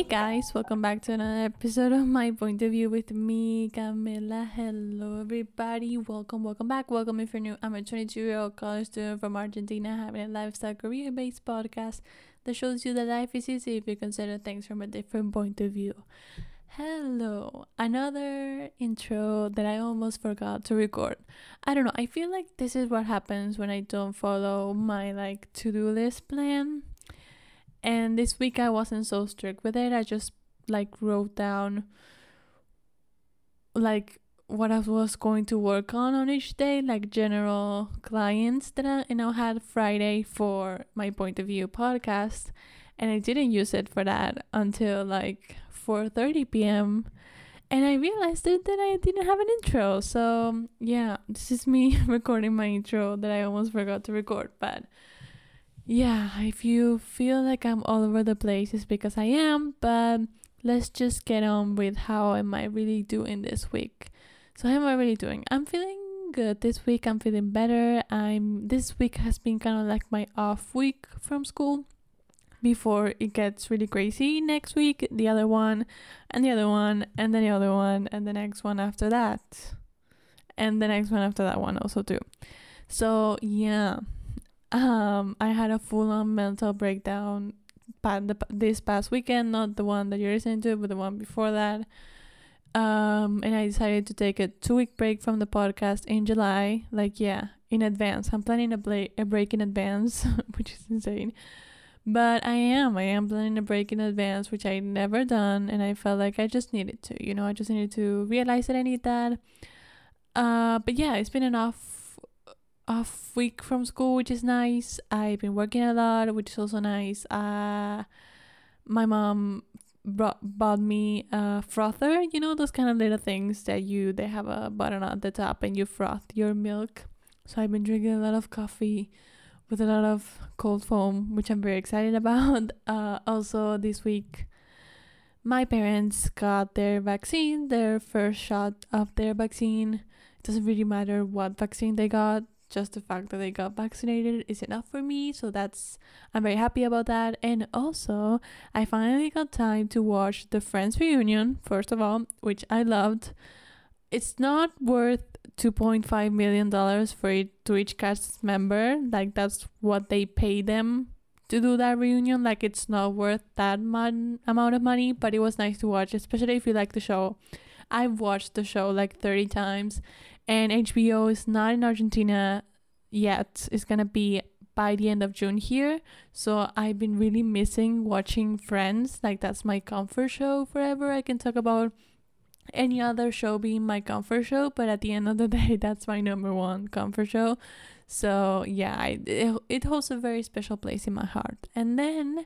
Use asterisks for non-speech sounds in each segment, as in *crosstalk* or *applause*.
Hey guys, welcome back to another episode of My Point of View with me, Camila. Hello everybody, welcome, welcome back, welcome if you're new. I'm a 22 year old college student from Argentina having a lifestyle career based podcast that shows you that life is easy if you consider things from a different point of view. Hello, another intro that I almost forgot to record. I don't know, I feel like this is what happens when I don't follow my like to-do list plan. And this week I wasn't so strict with it. I just like wrote down like what I was going to work on on each day, like general clients that I you know had Friday for my point of view podcast, and I didn't use it for that until like 4:30 p.m. And I realized that, that I didn't have an intro. So yeah, this is me *laughs* recording my intro that I almost forgot to record. But yeah, if you feel like I'm all over the place, it's because I am. But let's just get on with how am I really doing this week. So how am I really doing? I'm feeling good this week. I'm feeling better. I'm this week has been kind of like my off week from school before it gets really crazy next week the other one and the other one and then the other one and the next one after that and the next one after that one also too so yeah um i had a full-on mental breakdown this past weekend not the one that you're listening to but the one before that. Um and i decided to take a two week break from the podcast in july like yeah in advance. I'm planning a, bla- a break in advance *laughs* which is insane. But i am i am planning a break in advance which i never done and i felt like i just needed to you know? I just needed to realize that i need that. Uh but yeah it's been an off week from school which is nice. I've been working a lot which is also nice. Uh my mom brought bought me a frother you know those kind of little things that you they have a button at the top and you froth your milk. So i've been drinking a lot of coffee with a lot of cold foam which i'm very excited *laughs* about. Uh, also this week my parents got their vaccine their first shot of their vaccine. It doesn't really matter what vaccine they got just the fact that they got vaccinated is enough for me so that's i'm very happy about that. And also i finally got time to watch the friends reunion first of all which i loved. It's not worth 2.5 million dollars for it to each cast member like that's what they pay them to do that reunion like it's not worth that mon- amount of money but it was nice to watch especially if you like the show. I've watched the show like 30 times and hbo is not in argentina yet. It's gonna be by the end of june here. So i've been really missing watching friends. Like that's my comfort show forever. I can talk about any other show being my comfort show but at the end of the *laughs* day that's my number one comfort show. So yeah I, it, it holds a very special place in my heart. And then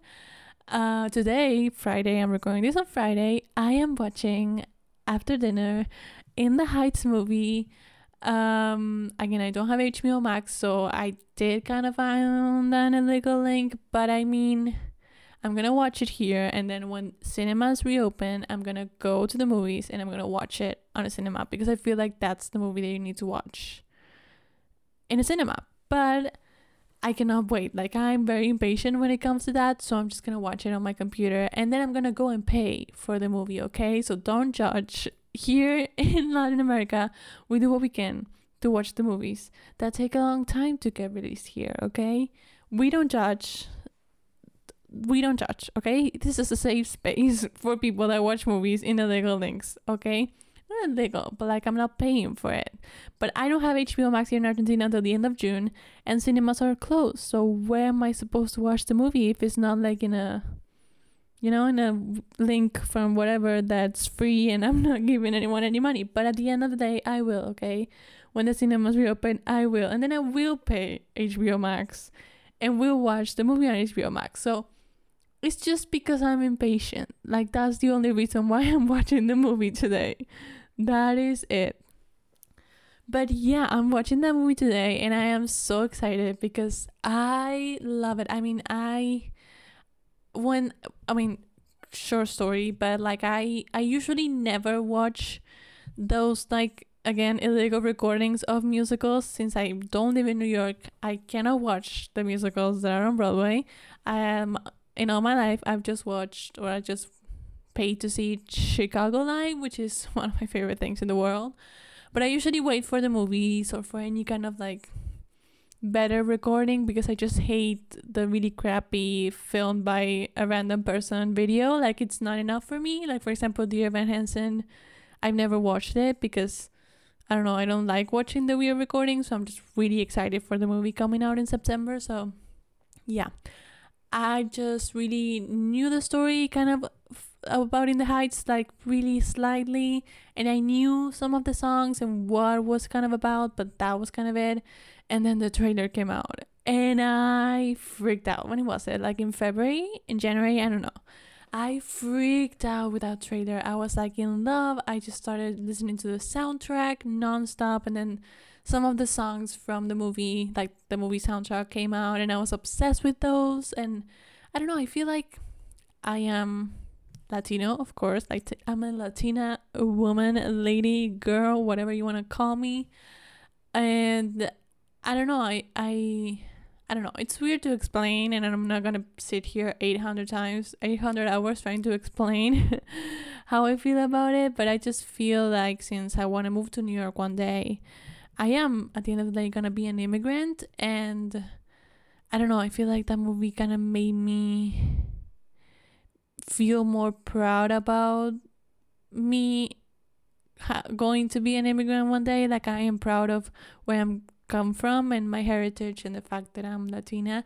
uh, today friday i'm recording this on friday i am watching after dinner in the heights movie um again i don't have hbo max so i did kind of find an illegal link but i mean I'm gonna watch it here, and then when cinemas reopen, I'm gonna go to the movies and I'm gonna watch it on a cinema because I feel like that's the movie that you need to watch in a cinema. But I cannot wait. Like I'm very impatient when it comes to that, so I'm just gonna watch it on my computer and then I'm gonna go and pay for the movie, okay? So don't judge. Here *laughs* in Latin America, we do what we can to watch the movies that take a long time to get released here, okay? We don't judge we don't judge, okay? This is a safe space *laughs* for people that watch movies in illegal links, okay? Not illegal, but like I'm not paying for it. But I don't have HBO Max here in Argentina until the end of June, and cinemas are closed. So where am I supposed to watch the movie if it's not like in a, you know, in a link from whatever that's free, and I'm not giving anyone any money. But at the end of the day, I will, okay? When the cinemas reopen, I will, and then I will pay HBO Max, and we'll watch the movie on HBO Max. So it's just because I'm impatient. Like, that's the only reason why *laughs* I'm watching the movie today. That is it. But yeah, I'm watching that movie today and I am so excited because I love it. I mean, I when I mean, short story, but like I I usually never watch those like again illegal recordings of musicals since I don't live in New York. I cannot watch the musicals that are on Broadway. I am in all my life, I've just watched or I just paid to see Chicago Live, which is *laughs* one of my favorite things in the world. But I usually wait for the movies or for any kind of like better recording because I just hate the really crappy filmed by a random person video. Like it's not enough for me. Like for example, Dear Evan Hansen, I've never watched it because I don't know, I don't like watching the weird recordings, so I'm just really excited for the movie coming out in September. So yeah. I just really knew the story kind of about in the heights like really slightly and i knew some of the songs and what it was kind of about but that was kind of it and then the trailer came out and i freaked out. When was it? Like in february? In january? I don't know. I freaked out with that trailer. I was like in love. I just started listening to the soundtrack nonstop and then some of the songs from the movie like the movie soundtrack came out and i was obsessed with those. And i don't know i feel like i am latino of course. Like i'm a latina woman lady girl whatever you want to call me. And I don't know. I I I don't know. It's weird to explain, and I'm not gonna sit here 800 times, 800 hours trying to explain *laughs* how I feel about it. But I just feel like since I want to move to New York one day, I am at the end of the day gonna be an immigrant, and I don't know. I feel like that movie kind of made me feel more proud about me going to be an immigrant one day. Like I am proud of where I'm come from and my heritage and the fact that I'm Latina.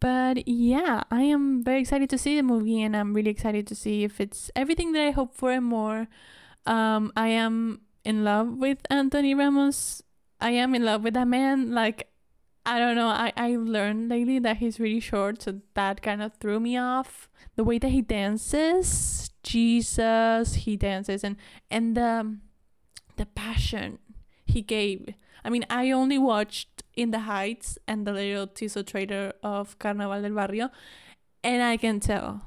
But yeah, I am very excited to see the movie and I'm really excited to see if it's everything that I hope for and more. Um, I am in love with Anthony Ramos. I am in love with that man. Like, I don't know. I, I learned lately that he's really short, so that kind of threw me off. The way that he dances, Jesus, he dances, and and the the passion he gave I mean, I only watched In the Heights and the little teaser trailer of Carnaval del Barrio, and I can tell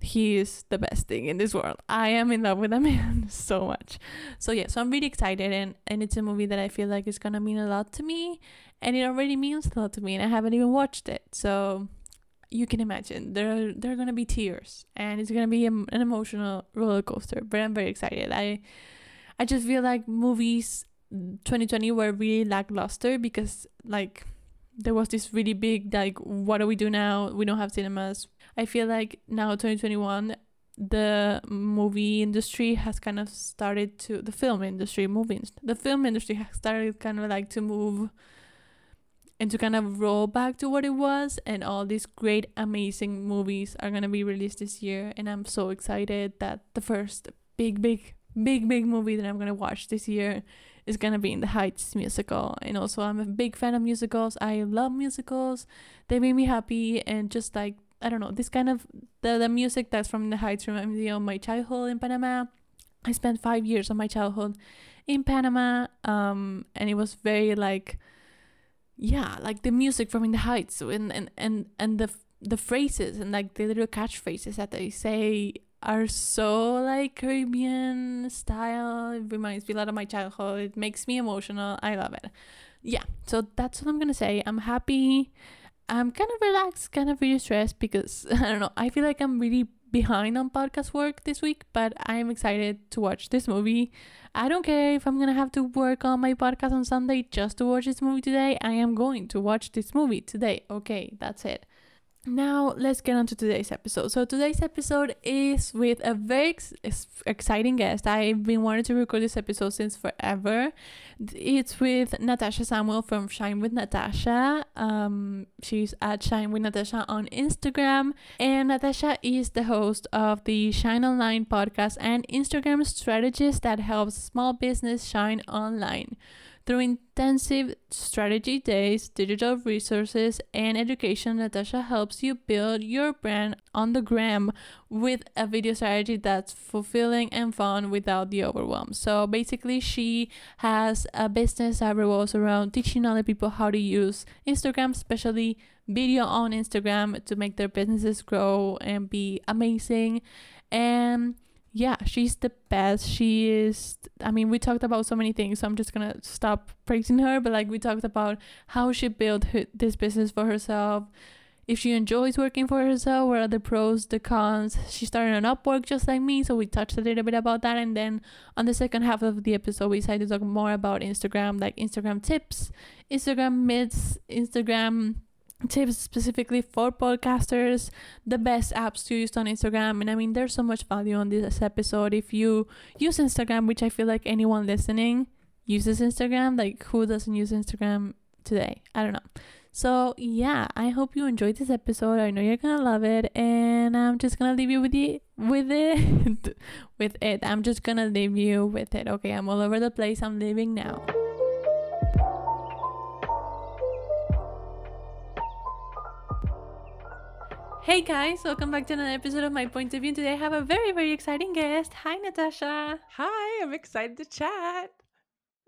he is the best thing in this world. I am in love with the *laughs* man so much. So yeah, so I'm really excited and and it's a movie that I feel like is gonna mean a lot to me and it already means a lot to me and I haven't even watched it. So you can imagine there there are gonna be tears and it's gonna be a, an emotional roller coaster. But I'm very excited. I I just feel like movies 2020 were really lackluster because like there was this really big like what do we do now? We don't have cinemas. I feel like now 2021 the movie industry has kind of started to the film industry moving the film industry has started kind of like to move and to kind of roll back to what it was and all these great amazing movies are going to be released this year and i'm so excited that the first big big big big movie that i'm going to watch this year is gonna be in the Heights musical. And also, I'm a big fan of musicals. I love musicals. They make me happy and just like I don't know this kind of the the music that's from the Heights reminds me of my childhood in Panama. I spent five years of my childhood in Panama, um, and it was very like, yeah, like the music from In the Heights and and and and the the phrases and like the little catchphrases that they say are so like Caribbean style. It reminds me a lot of my childhood. It makes me emotional. I love it. Yeah, so that's what I'm gonna say. I'm happy. I'm kind of relaxed, kind of really stressed because *laughs* I don't know. I feel like I'm really behind on podcast work this week, but I'm excited to watch this movie. I don't care if I'm gonna have to work on my podcast on Sunday just to watch this movie today. I am going to watch this movie today. Okay, that's it. Now, let's get on to today's episode. So, today's episode is with a very ex- exciting guest. I've been wanting to record this episode since forever. It's with Natasha Samuel from Shine with Natasha. Um, she's at Shine with Natasha on Instagram. And Natasha is the host of the Shine Online podcast and Instagram strategist that helps small business shine online. Through intensive strategy days, digital resources, and education, Natasha helps you build your brand on the gram with a video strategy that's fulfilling and fun without the overwhelm. So basically, she has a business that revolves around teaching other people how to use Instagram, especially video on Instagram, to make their businesses grow and be amazing. And yeah, she's the best. She is, I mean, we talked about so many things, so I'm just gonna stop praising her. But like, we talked about how she built her, this business for herself. if she enjoys working for herself, what are the pros, the cons. She started on Upwork just like me, so we touched a little bit about that. And then on the second half of the episode, we decided to talk more about Instagram, like Instagram tips, Instagram myths, Instagram tips specifically for podcasters, the best apps to use on Instagram. And I mean, there's so much value on this episode. If you use Instagram, which I feel like anyone listening uses Instagram, like who doesn't use Instagram today? I don't know. So yeah, I hope you enjoyed this episode. I know you're gonna love it, and I'm just gonna leave you with the with it *laughs* with it. I'm just gonna leave you with it. Okay, I'm all over the place. I'm leaving now. Hey guys, welcome back to another episode of My Point of View. Today I have a very, very exciting guest. Hi, Natasha. Hi, I'm excited to chat.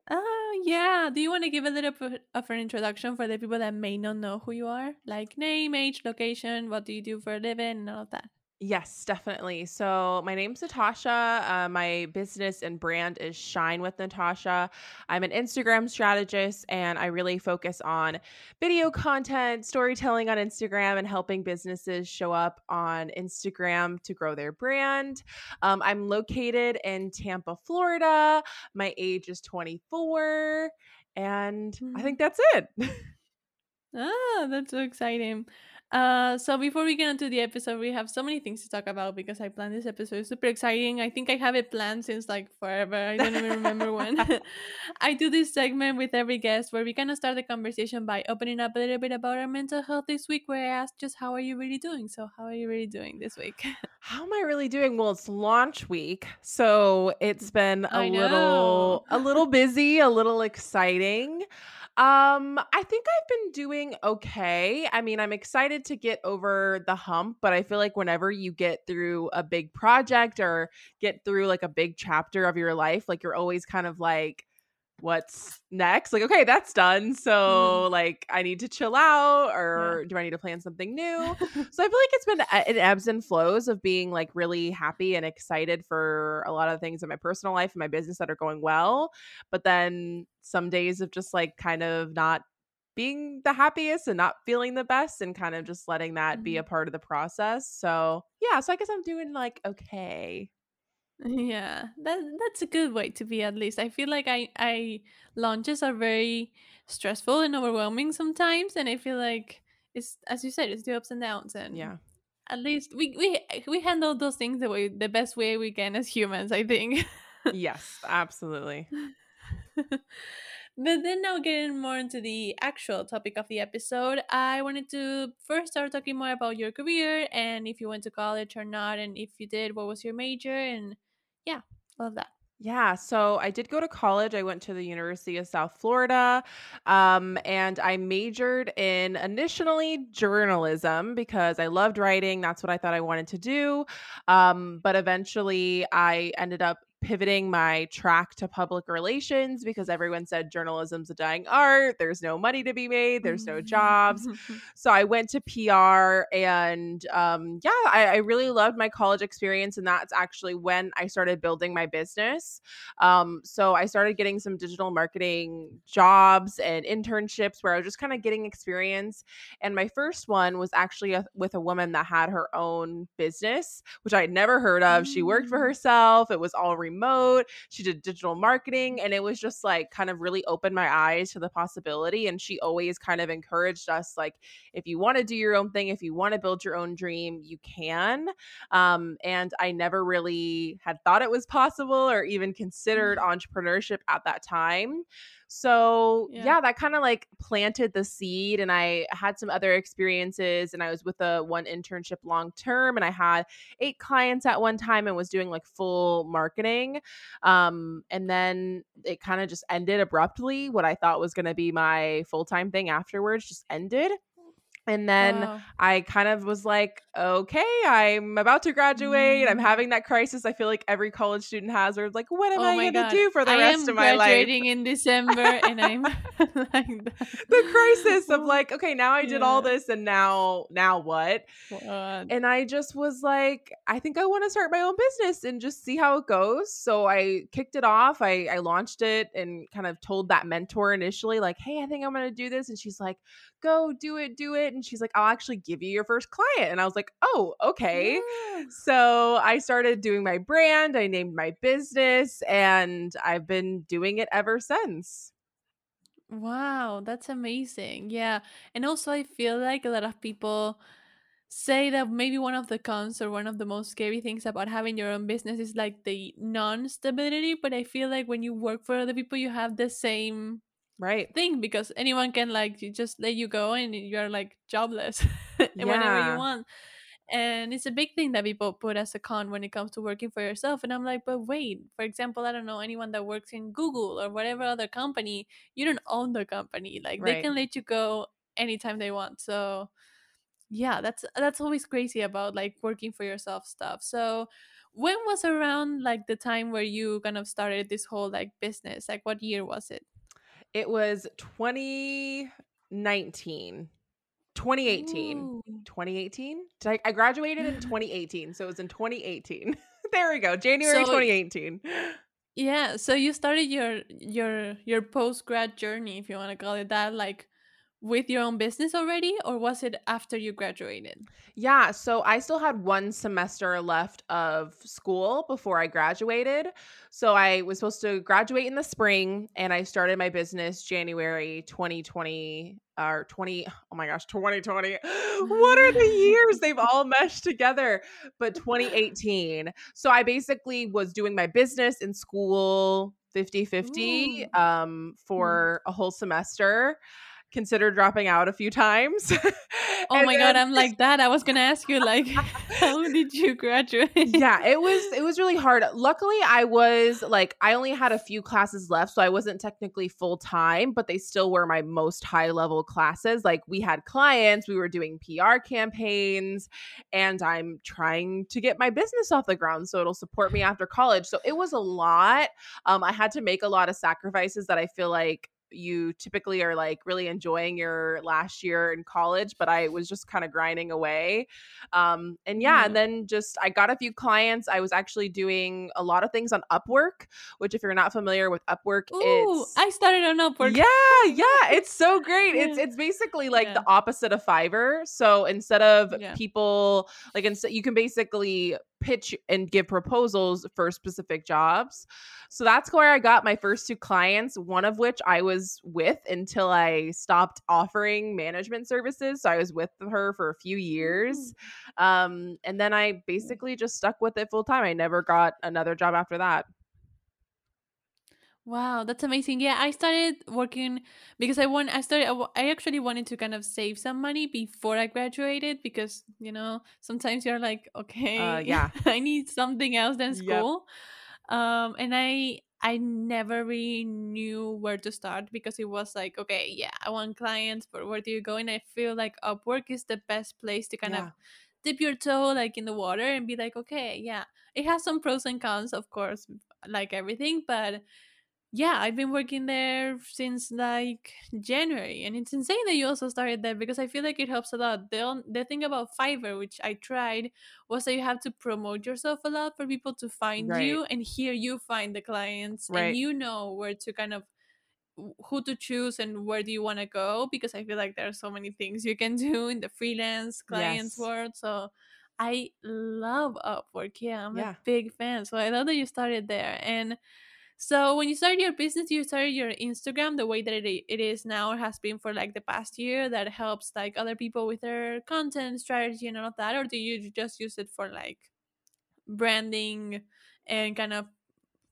Oh, yeah. Do you want to give a little bit of an introduction for the people that may not know who you are? Like name, age, location, what do you do for a living, and all of that? Yes, definitely. So, my name's Natasha. Uh, my business and brand is Shine with Natasha. I'm an Instagram strategist and I really focus on video content, storytelling on Instagram, and helping businesses show up on Instagram to grow their brand. Um, I'm located in Tampa, Florida. My age is 24. And I think that's it. *laughs* ah, that's so exciting. Uh, so before we get into the episode, we have so many things to talk about because I planned this episode. It's super exciting. I think I have it planned since like forever. I don't even remember *laughs* when. *laughs* I do this segment with every guest where we kind of start the conversation by opening up a little bit about our mental health this week, where I ask just how are you really doing? So how are you really doing this week? *laughs* how am I really doing? Well, it's launch week, so it's been a little a little busy, a little exciting. Um, I think I've been doing okay. I mean, I'm excited to get over the hump, but I feel like whenever you get through a big project or get through like a big chapter of your life, like you're always kind of like, what's next like okay that's done mm-hmm. so mm. like i need to chill out or yeah. do i need to plan something new *laughs* so i feel like it's been it ebbs and flows of being like really happy and excited for a lot of things in my personal life and my business that are going well but then some days of just like kind of not being the happiest and not feeling the best and kind of just letting that mm. be a mm-hmm. part of the process so yeah so i guess i'm doing like okay yeah, that that's a good way to be at least. I feel like I I launches are very stressful and overwhelming sometimes and I feel like it's as you said, it's the ups and downs and yeah. At least we we we handle those things the way the best way we can as humans, I think. yes, absolutely. *laughs* But then now getting more into the actual topic of the episode, I wanted to first start talking more about your career and if you went to college or not, and if you did, what was your major, and yeah, love that. Yeah, so I did go to college. I went to the University of South Florida, um, and I majored in initially journalism because I loved writing. That's what I thought I wanted to do. Um, but eventually, I ended up pivoting my track to public relations because everyone said journalism's a dying art. There's no money to be made. There's no jobs. *laughs* so I went to PR and um, yeah, I, I, really loved my college experience. And that's actually when I started building my business. Um, so I started getting some digital marketing jobs and internships where I was just kind of getting experience. And my first one was actually a, with a woman that had her own business, which I had never heard of. She worked for mm. herself. It was all remote remote. She did digital marketing. And it was just like kind of really opened my eyes to the possibility. And she always kind of encouraged us like, if you want to do your own thing, if you want to build your own dream, you can. Um, and I never really had thought it was possible or even considered mm-hmm. entrepreneurship at that time. So yeah, yeah that kind of like planted the seed. And I had some other experiences and I was with a one internship long term and I had eight clients at one time and was doing like full marketing. Um, and then it kind of just ended abruptly. What I thought was going to be my full time thing afterwards just ended. And then wow. I kind of was like, okay, I'm about to graduate. Mm. I'm having that crisis I feel like every college student has, or like, what am oh I going to do for the I rest of my life? I'm graduating in December, and I'm *laughs* *laughs* like the crisis of *laughs* like, okay, now I did yeah. all this, and now, now what? what? And I just was like, I think I want to start my own business and just see how it goes. So I kicked it off. I, I launched it and kind of told that mentor initially, like, hey, I think I'm going to do this, and she's like, go do it, do it And she's like, I'll actually give you your first client. And I was like, oh, okay. Yeah. So I started doing my brand, I named my business, and I've been doing it ever since. Wow, that's amazing. Yeah. And also, I feel like a lot of people say that maybe one of the cons or one of the most scary things about having your own business is like the non stability. But I feel like when you work for other people, you have the same Right. thing because anyone can like you just let you go and you're like jobless *laughs* whenever you want. And it's a big thing that people put as a con when it comes to working for yourself. And I'm like, but wait, for example, I don't know, anyone that works in Google or whatever other company, you don't own the company. Like they can let you go anytime they want. So yeah, that's that's always crazy about like working for yourself stuff. So when was around like the time where you kind of started this whole like business? Like what year was it? It was 2019. 2018. Ooh. 2018? I, I graduated in *laughs* 2018. So it was in 2018. *laughs* there we go. January So 2018. *gasps* Yeah, so you started your your your post grad journey, if you want to call it that, like with your own business already, or was it after you graduated? Yeah, so I still had one semester left of school before I graduated. So I was supposed to graduate in the spring and I started my business January 2020 or 20 oh my gosh, 2020. *laughs* What are the years? They've all meshed together. But 2018. So I basically was doing my business in school 50-50 um for a whole semester. Considered dropping out a few times. *laughs* Oh my god, I'm like that. I was gonna ask you like, *laughs* how did you graduate? *laughs* yeah it was it was really hard luckily i was like i only had a few classes left so i wasn't technically full time but they still were my most high level classes like we had clients we were doing pr campaigns and i'm trying to get my business off the ground so it'll support me after college so it was a lot um i had to make a lot of sacrifices that i feel like you typically are like really enjoying your last year in college but i was just kind of grinding away um and yeah, and then just i got a few clients i was actually doing a lot of things on upwork which if you're not familiar with upwork Ooh, I started on Upwork. yeah yeah it's so great it's it's basically like Yeah. the opposite of fiverr so instead of Yeah. people like instead you can basically pitch and give proposals for specific jobs. So that's where i got my first two clients one of which i was with until i stopped offering management services. So i was with her for a few years. Um and then i basically just stuck with it full time. I never got another job after that Wow, that's amazing. Yeah, I started working because I want I started I actually wanted to kind of save some money before I graduated because, you know, sometimes you're like, okay, Uh, yeah. *laughs* I need something else than Yep. school. Um and I I never really knew where to start because it was like, okay, yeah, I want clients, but where do you go? And I feel like Upwork is the best place to kind Yeah. of dip your toe like in the water and be like, okay, yeah. It has some pros and cons, of course, like everything, but yeah, I've been working there since like January, and it's insane that you also started there because I feel like it helps a lot. The on- the thing about Fiverr, which I tried, was that you have to promote yourself a lot for people to find Right. you, and here you find the clients, Right. and you know where to kind of who to choose and where do you want to go because I feel like there are so many things you can *laughs* do in the freelance clients Yes. world. So I love Upwork. Yeah, I'm Yeah. a big fan. So I love that you started there and. So when you started your business, you started your Instagram the way that it, it is now or has been for like the past year that helps like other people with their content strategy and all of that, or do you just use it for like branding and kind of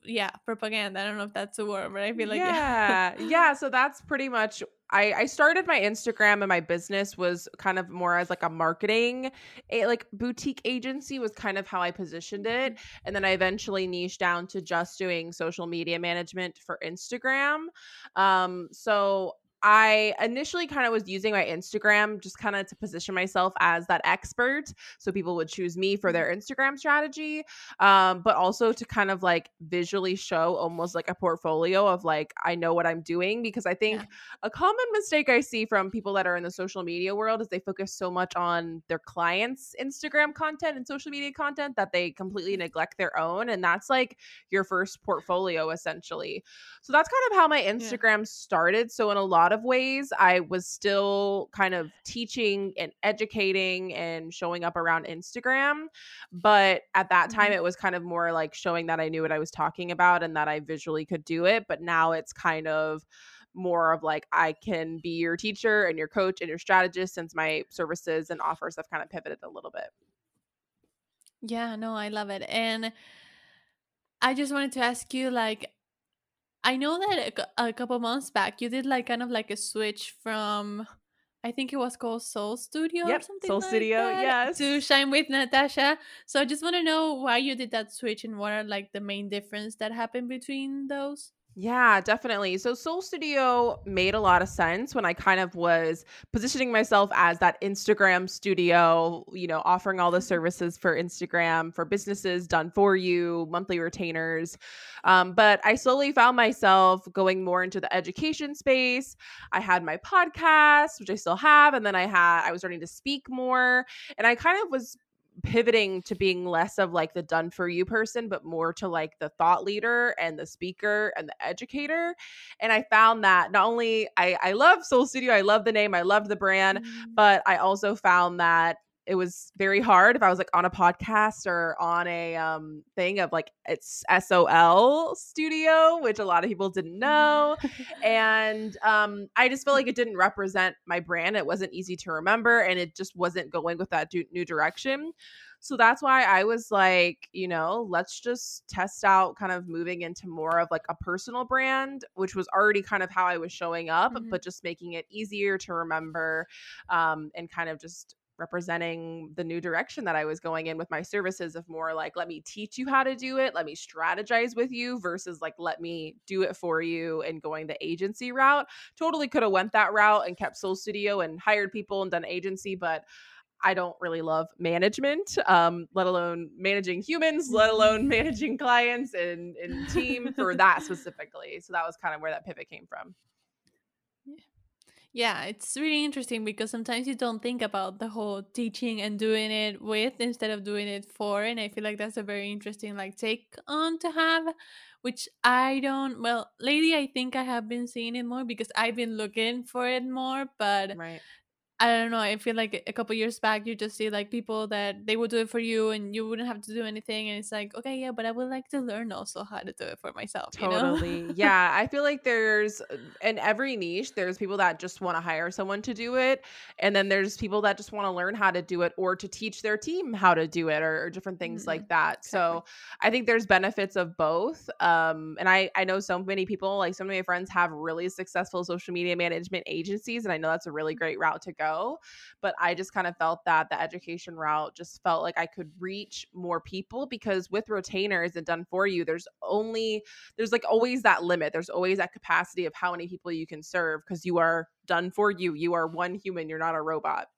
yeah propaganda? I don't know if that's a word, but I feel like yeah yeah so that's pretty much I, I started my instagram and my business was kind of more as like a marketing a like boutique agency was kind of how i positioned it. And then i eventually niched down to just doing social media management for instagram. Um so I initially kind of was using my Instagram just kind of to position myself as that expert. So people would choose me for their Instagram strategy um, but also to kind of like visually show almost like a portfolio of like I know what I'm doing because I think Yeah. a common mistake I see from people that are in the social media world is they focus so much on their clients' Instagram content and social media content that they completely neglect their own and that's like your first portfolio essentially. So that's kind of how my Instagram started. So in a lot lot of ways. I was still kind of teaching and educating and showing up around Instagram. But at that time, Mhm. it was kind of more like showing that I knew what I was talking about and that I visually could do it. But now it's kind of more of like I can be your teacher and your coach and your strategist since my services and offers have kind of pivoted a little bit. Yeah, no, I love it. And I just wanted to ask you like I know that a, a couple months back you did like kind of like a switch from I think it was called Soul Studio or something Soul like Studio, that to. Shine with Natasha. So I just want to know why you did that switch and what are like the main difference that happened between those. Yeah, definitely. So Soul Studio made a lot of sense when I kind of was positioning myself as that Instagram studio, you know, offering all the services for Instagram for businesses done for you, monthly retainers. Um, but I slowly found myself going more into the education space. I had my podcast, which I still have, and then I had I was starting to speak more, and I kind of was pivoting to being less of like the done for you person but more to like the thought leader and the speaker and the educator and i found that not only i i love soul studio i love the name i love the brand Mm. but i also found that it was very hard if i was like on a podcast or on a um thing of like it's sol studio which a lot of people didn't know. *laughs* And um i just felt like it didn't represent my brand. It wasn't easy to remember and it just wasn't going with that du- new direction. So that's why i was like you know let's just test out kind of moving into more of like a personal brand which was already kind of how i was showing up Mhm. but just making it easier to remember um and kind of just representing the new direction that I was going in with my services of more like let me teach you how to do it, let me strategize with you versus like let me do it for you and going the agency route. Totally could have went that route and kept Soul Studio and hired people and done agency, but I don't really love management, um, let alone managing humans, let alone *laughs* managing clients and, and team for that specifically. So that was kind of where that pivot came from. Yeah, it's really interesting because sometimes you don't think about the whole teaching and doing it with instead of doing it for. And I feel like that's a very interesting like take on to have, which I don't well, lately I think I have been seeing it more because I've been looking for it more, but Right. I don't know. I feel like a couple years back, you just see like people that they would do it for you, and you wouldn't have to do anything. And it's like, okay, yeah, but I would like to learn also how to do it for myself. You know? Totally. Yeah. I feel like there's uh, in every niche, there's people that just want to hire someone to do it. And then there's people that just want to learn how to do it or to teach their team how to do it or, or different things Mm, like that. exactly. So I think there's benefits of both. Um, and I, I know so many people, like some of my friends have really successful social media management agencies. And I know that's a really great route to go. But I just kind of felt that the education route just felt like I could reach more people because with retainers and done for you, there's only there's like always that limit. There's always that capacity of how many people you can serve because you are done for you. You are one human. You're not a robot.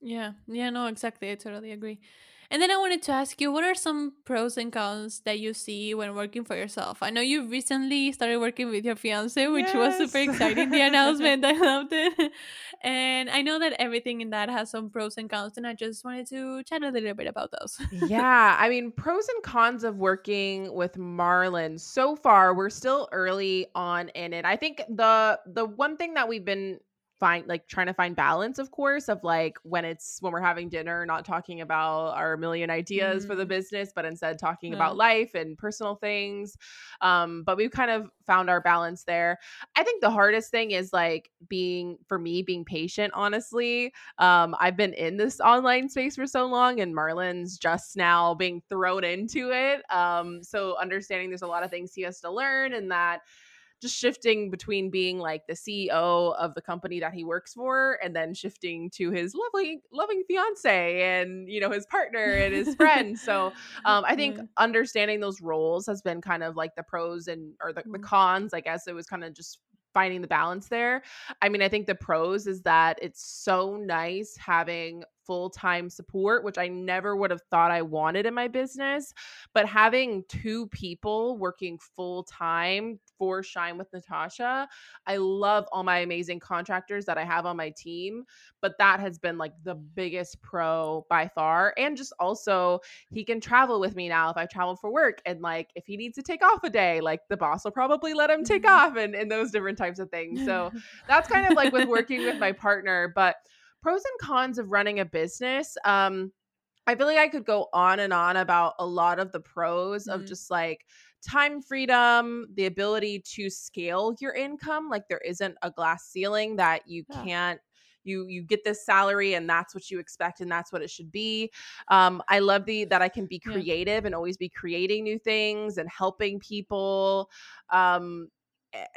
Yeah, yeah, no, exactly. I totally agree. And then I wanted to ask you, what are some pros and cons that you see when working for yourself? I know you recently started working with your fiance, which was super exciting. The *laughs* announcement, I loved it. *laughs* And I know that everything in that has some pros and cons, and I just wanted to chat a little bit about those. *laughs* yeah, I mean, pros and cons of working with Marlon. So far, we're still early on in it. I think the the one thing that we've been find like trying to find balance of course of like when it's when we're having dinner not talking about our million ideas for the Mm, business but instead talking yeah. about life and personal things um but we've kind of found our balance there i think the hardest thing is like being for me being patient honestly um, I've been in this online space for so long, and Marlon's just now being thrown into it. Um, so understanding there's a lot of things he has to learn, and that just shifting between being like the CEO of the company that he works for, and then shifting to his lovely, loving fiance, and you know his partner and his *laughs* friend. So um, I think Yeah. understanding those roles has been kind of like the pros and or the, the Mm. cons. I guess it was kind of just finding the balance there. I mean, I think the pros is that it's so nice having full time support, which I never would have thought I wanted in my business. But having two people working full time for Shine with Natasha, I love all my amazing contractors that I have on my team. But that has been like the biggest pro by far. And just also, he can travel with me now if I travel for work. And like, if he needs to take off a day, like the boss will probably let him take mm-hmm. off and, and those different types of things. So that's kind of like with working with my partner. But pros and cons of running a business. Um, I feel like I could go on and on about a lot of the pros mm-hmm. of just like time freedom, the ability to scale your income. Like there isn't a glass ceiling that you yeah. can't you you get this salary and that's what you expect and that's what it should be um, i love the that i can be creative yeah. and always be creating new things and helping people um,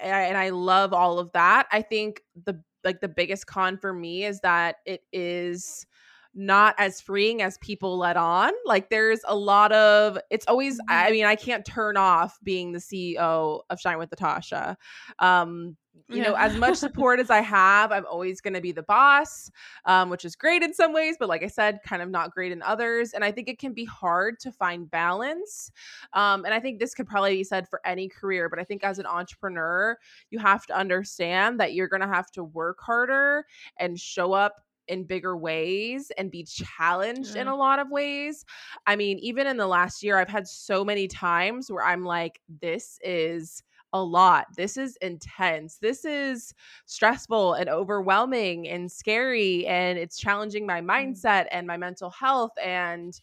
and i love all of that i think the like the biggest con for me is that it is not as freeing as people let on. Like there's a lot of it's always I mm-hmm. mean I can't turn off being the CEO of Shine with Natasha. Um you yeah. know as much *laughs* support as i have i'm always going to be the boss um, which is great in some ways but like i said kind of not great in others and i think it can be hard to find balance um, and i think this could probably be said for any career but i think as an entrepreneur you have to understand that you're going to have to work harder and show up in bigger ways and be challenged in a lot of ways. I mean, even in the last year, I've had so many times where I'm like, this is a lot. This is intense. This is stressful and overwhelming and scary. And it's challenging my mm. mindset and my mental health. And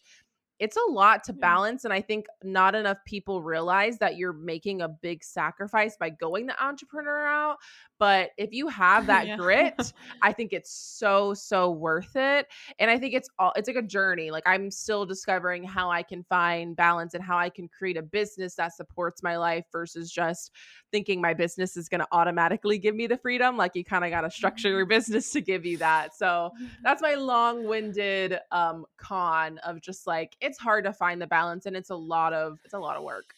it's a lot to balance and i think not enough people realize that you're making a big sacrifice by going the entrepreneur route but if you have *laughs* that yeah. grit *laughs* i think it's so so worth it and i think it's all it's like a journey like i'm still discovering how i can find balance and how i can create a business that supports my life versus just thinking my business is going to automatically give me the freedom like you kind of got to structure your mm-hmm. business to give you that. So that's my long-winded um con of just like it's hard to find the balance and it's a lot of it's a lot of work.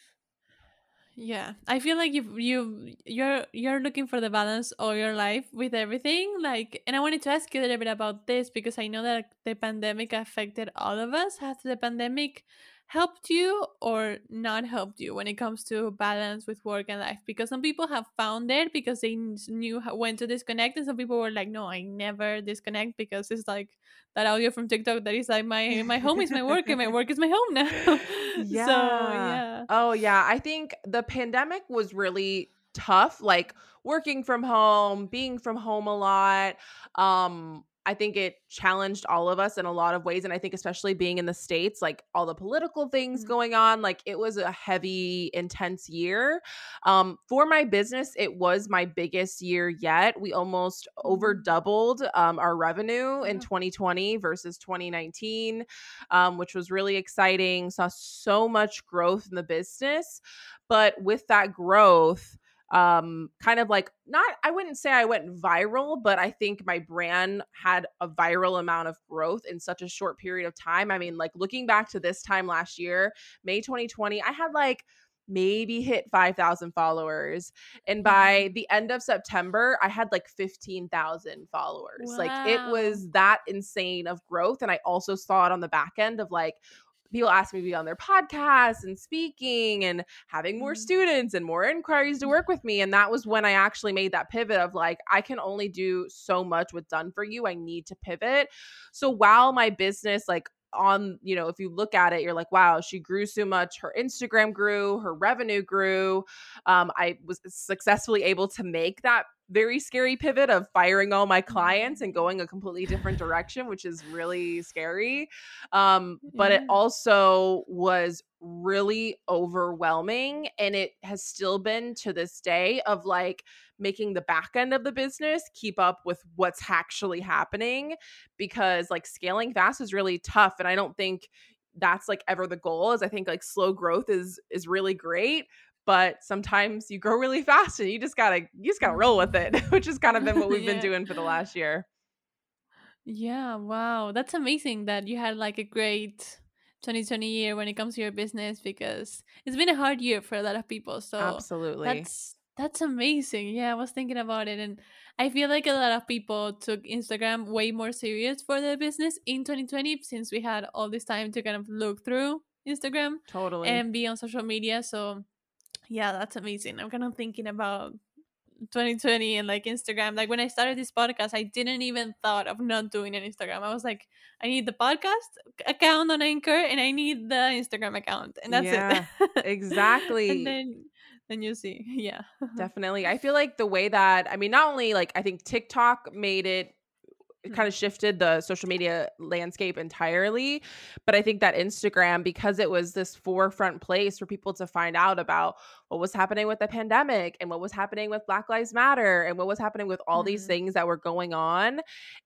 Yeah i feel like you you you're you're looking for the balance all your life with everything like and i wanted to ask you a little bit about this because i know that the pandemic affected all of us. Has the pandemic helped you or not helped you when it comes to balance with work and life? Because some people have found it because they knew when to disconnect and some people were like no i never disconnect because it's like that audio from tiktok that is like my my home is my work and my *laughs* work is my home now. *laughs* Yeah. so yeah. Oh yeah i think the pandemic was really tough like working from home being from home a lot um I think it challenged all of us in a lot of ways. And I think, especially being in the States, like all the political things mm-hmm. going on, like it was a heavy, intense year. Um, for my business, it was my biggest year yet. We almost over mm-hmm. doubled um, our revenue in 2020 versus 2019, um, which was really exciting. Saw so much growth in the business. But with that growth, um kind of like not I wouldn't say I went viral, but I think my brand had a viral amount of growth in such a short period of time. I mean, like looking back to this time last year, May 2020, I had like maybe hit 5,000 followers. And by mm-hmm. the end of September, I had like 15,000 followers. Wow. Like it was that insane of growth. And I also saw it on the back end of like, people ask me to be on their podcast and speaking and having more mm-hmm. students and more inquiries to work with me. And that was when I actually made that pivot of like, I can only do so much with done for you. I need to pivot. So while my business, like, on you know if you look at it you're like wow she grew so much her instagram grew her revenue grew um, i was successfully able to make that very scary pivot of firing all my clients and going a completely different *laughs* direction, which is really scary. Um, but yeah. it also was really overwhelming. And it has still been to this day of like making the back end of the business keep up with what's actually happening because like scaling fast is really tough. And I don't think that's like ever the goal is i think like slow growth is is really great but sometimes you grow really fast and you just gotta you just gotta roll with it *laughs* which has kind of been what we've *laughs* yeah. been doing for the last year yeah wow that's amazing that you had like a great 2020 year when it comes to your business because it's been a hard year for a lot of people so absolutely that's That's amazing. Yeah, I was thinking about it and I feel like a lot of people took Instagram way more serious for their business in 2020 since we had all this time to kind of look through Instagram Totally. and be on social media. So yeah, that's amazing. I'm kind of thinking about 2020 and like Instagram. Like when I started this podcast, I didn't even thought of not doing an Instagram. I was like, I need the podcast account on Anchor and I need the Instagram account, and that's Yeah, it. exactly. and then then you see, *laughs* yeah, Definitely. I feel like the way that I mean, not only like I think TikTok made it it Mm. kind of shifted the social media landscape entirely, but I think that Instagram because it was this forefront place for people to find out about what was happening with the pandemic and what was happening with Black Lives Matter and what was happening with all these Mhm. things that were going on,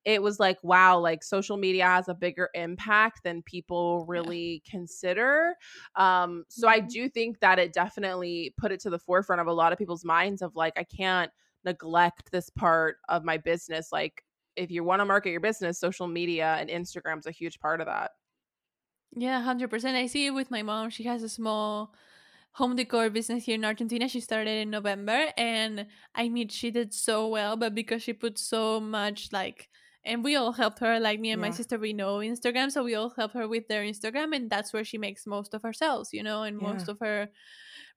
it was like wow, like social media has a bigger impact than people Yeah. really consider. Um so I Mhm. do think that it definitely put it to the forefront of a lot of people's minds of like I can't neglect this part of my business like if you want to market your business social media and instagram's a huge part of that yeah, hundred percent. I see it with my mom. She has a small home decor business here in Argentina. She started in November, and I mean, she did so well, but because she put so much like. And we all helped her, like me and my sister. We know Instagram, so we all help her with their Instagram, and that's where she makes most of her sales, you know, and most of her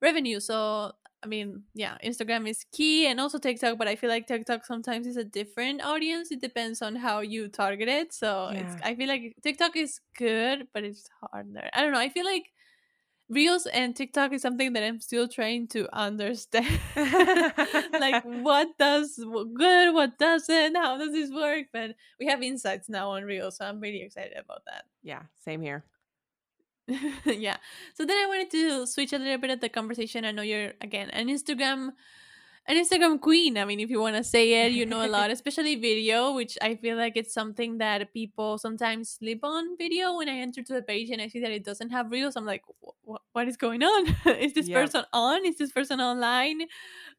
revenue. So I mean, yeah, Instagram is key and also TikTok, but I feel like TikTok sometimes is a different audience. It depends on how you target it. So it's I feel like TikTok is good, but it's harder. I don't know. I feel like Reels and TikTok is something that I'm still trying to understand. *laughs* like *laughs* what does good, what doesn't, how does this work? But we have insights now on Reels, so I'm really excited about that. yeah same here *laughs* yeah. So then I wanted to switch a little bit of the conversation. I know you're again an Instagram an Instagram queen. I mean, if you want to say it, you know a lot, *laughs* especially video, which I feel like it's something that people sometimes sleep on video. When I enter to the page and I see that it doesn't have reels, I'm like, what is going on? *laughs* is this person on? Is this person online?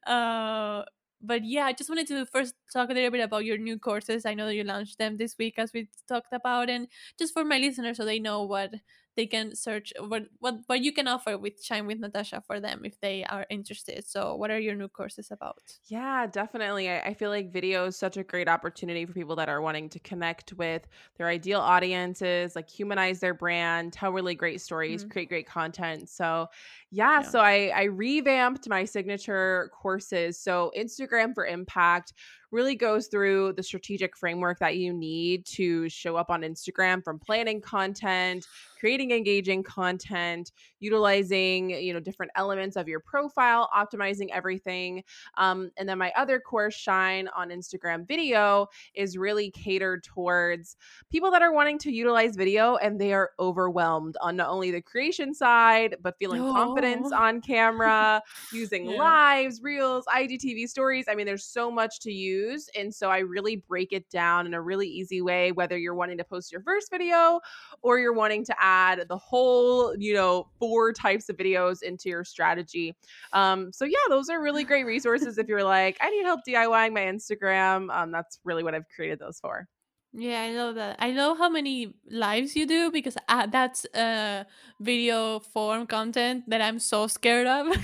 Uh, but yeah, I just wanted to first talk a little bit about your new courses. I know that you launched them this week, as we talked about, and just for my listeners, so they know what they can search, what what what you can offer with Shine with Natasha for them if they are interested. So, what are your new courses about? Yeah, definitely. I, I feel like video is such a great opportunity for people that are wanting to connect with their ideal audiences, like humanize their brand, tell really great stories, Mhm. create great content. So, yeah, Yeah. so I, I revamped my signature courses. So, Instagram for Impact really goes through the strategic framework that you need to show up on Instagram from planning content, creating engaging content, utilizing, you know, different elements of your profile, optimizing everything. Um, and then my other course, Shine on Instagram Video, is really catered towards people that are wanting to utilize video and they are overwhelmed on not only the creation side, but feeling confidence on camera, using *laughs* Yeah. lives, reels, IGTV stories. I mean, there's so much to use. And so I really break it down in a really easy way, whether you're wanting to post your first video or you're wanting to add the whole, you know, four types of videos into your strategy. Um, so yeah, those are really great resources if you're like, I need help DIYing my Instagram. Um, that's really what I've created those for. Yeah, I know that. I know how many lives you do because uh, that's uh, video form content that I'm so scared of. *laughs*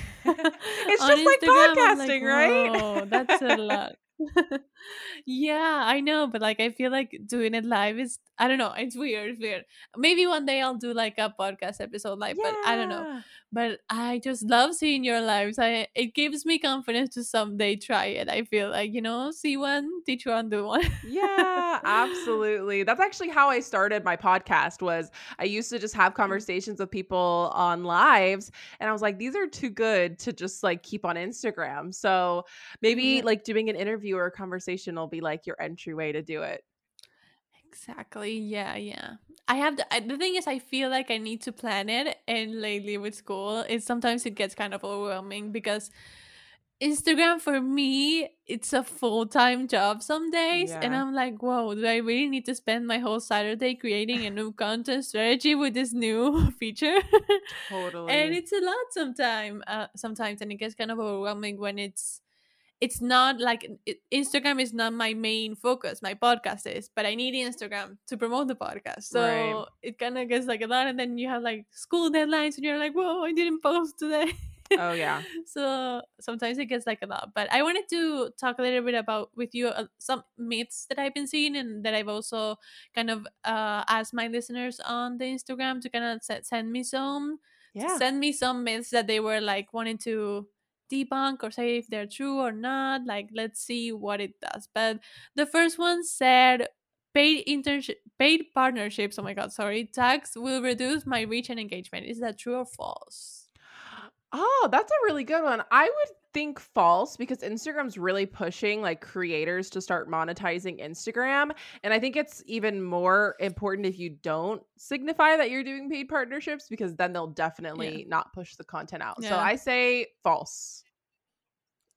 It's just like Instagram, I'm podcasting, right? "Whoa, that's a lot. *laughs* yeah, I know, but like I feel like doing it live is I don't know, it's weird, it's weird. Maybe one day I'll do like a podcast episode live, but I don't know. But I just love seeing your lives. I it gives me confidence to someday try it. I feel like, you know, see one, teach one, do one. yeah absolutely that's actually how i started my podcast was i used to just have *laughs* mm. conversations with people on lives and i was like these are too good to just like keep on instagram so maybe Yeah. like doing an interview or a conversation will be like your entryway to do it Exactly. Yeah, yeah. I have the, I, the thing is I feel like I need to plan it and lately with school it sometimes it gets kind of overwhelming because Instagram for me it's a full-time job some days and I'm like, "Whoa, do I really need to spend my whole Saturday creating a new content strategy with this new *laughs* feature?" *laughs* totally and it's a lot sometimes uh, sometimes and it gets kind of overwhelming when it's it's not like it, instagram is not my main focus my podcast is but i need instagram to promote the podcast so Right. it kind of gets like a lot and then you have like school deadlines and you're like whoa i didn't post today Oh yeah. *laughs* so sometimes it gets like a lot. But I wanted to talk a little bit about with you uh, some myths that I've been seeing and that I've also kind of uh, asked my listeners on the Instagram to kind of send me some Yeah. send me some myths that they were like wanting to debunk or say if they're true or not. Like, let's see what it does. But the first one said paid internship paid partnerships oh my god sorry tags will reduce my reach and engagement is that true or false Oh, that's a really good one. I would think false because Instagram's really pushing like creators to start monetizing Instagram. And I think it's even more important if you don't signify that you're doing paid partnerships because then they'll definitely yeah. not push the content out. Yeah. So I say false.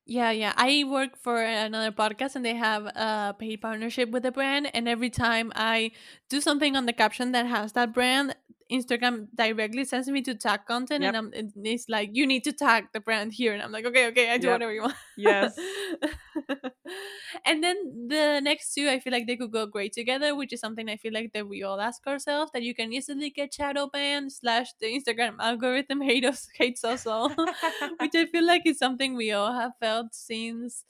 Yeah, yeah. I work for another podcast and they have a paid partnership with the brand. And every time I do something on the caption that has that brand, Instagram directly sends me to tag content, yep. and, I'm, and it's like you need to tag the brand here, and I'm like, okay, okay, I do yep. whatever you want. Yes. *laughs* and then the next two, I feel like they could go great together, which is something I feel like that we all ask ourselves that you can easily get shadow banned slash the Instagram algorithm hate us *laughs* hates us all, *laughs* which I feel like is something we all have felt since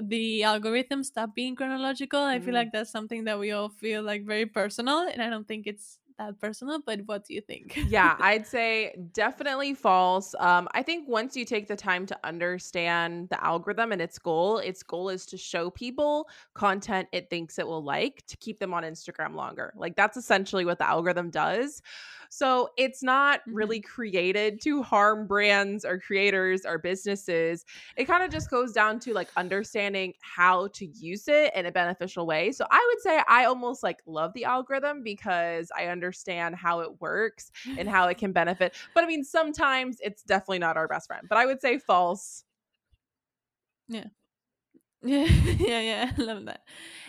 the algorithm stopped being chronological. I mm. feel like that's something that we all feel like very personal, and I don't think it's that personal, but what do you think? yeah, *laughs* I'd say definitely false. Um, I think once you take the time to understand the algorithm and its goal, its goal is to show people content it thinks it will like to keep them on Instagram longer. Like that's essentially what the algorithm does. So it's not mm-hmm. really created to harm brands or creators or businesses. It kind of just goes down to like understanding how to use it in a beneficial way. So I would say I almost like love the algorithm because I understand how it works and how it *laughs* can benefit. But I mean, sometimes it's definitely not our best friend. But I would say false. Yeah. *laughs* Yeah, yeah, yeah, I love that.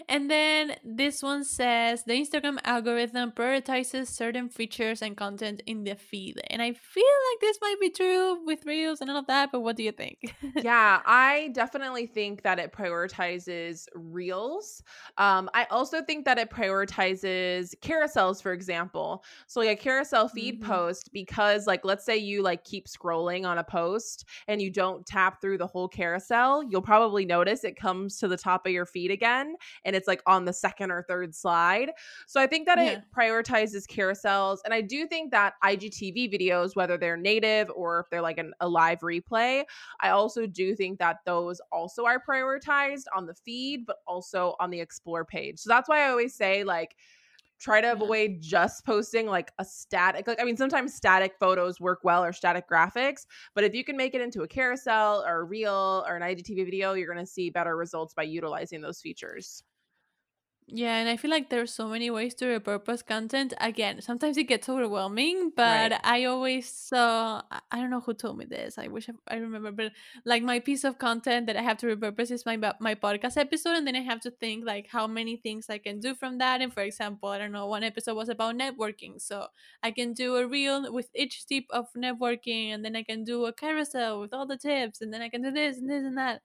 And then this one says the Instagram algorithm prioritizes certain features and content in the feed. And I feel like this might be true with Reels and all of that, but what do you think? *laughs* yeah, I definitely think that it prioritizes Reels. Um, I also think that it prioritizes carousels, for example. So like a carousel feed mm-hmm. post, because like let's say you like keep scrolling on a post and you don't tap through the whole carousel, you'll probably notice it comes to the top of your feed again and it's like on the second or third slide. So I think that yeah. it prioritizes carousels. And I do think that IGTV videos, whether they're native or if they're like an, a live replay, I also do think that those also are prioritized on the feed, but also on the explore page. So that's why I always say, like, try to avoid just posting like a static like i mean sometimes static photos work well or static graphics but if you can make it into a carousel or a reel or an igtv video you're going to see better results by utilizing those features yeah, and I feel like there's so many ways to repurpose content. Again, sometimes it gets overwhelming, but right. I always saw I don't know who told me this. I wish I, I remember, but like my piece of content that I have to repurpose is my my podcast episode, and then I have to think like how many things I can do from that. And for example, I don't know, one episode was about networking, so I can do a reel with each tip of networking, and then I can do a carousel with all the tips, and then I can do this and this and that.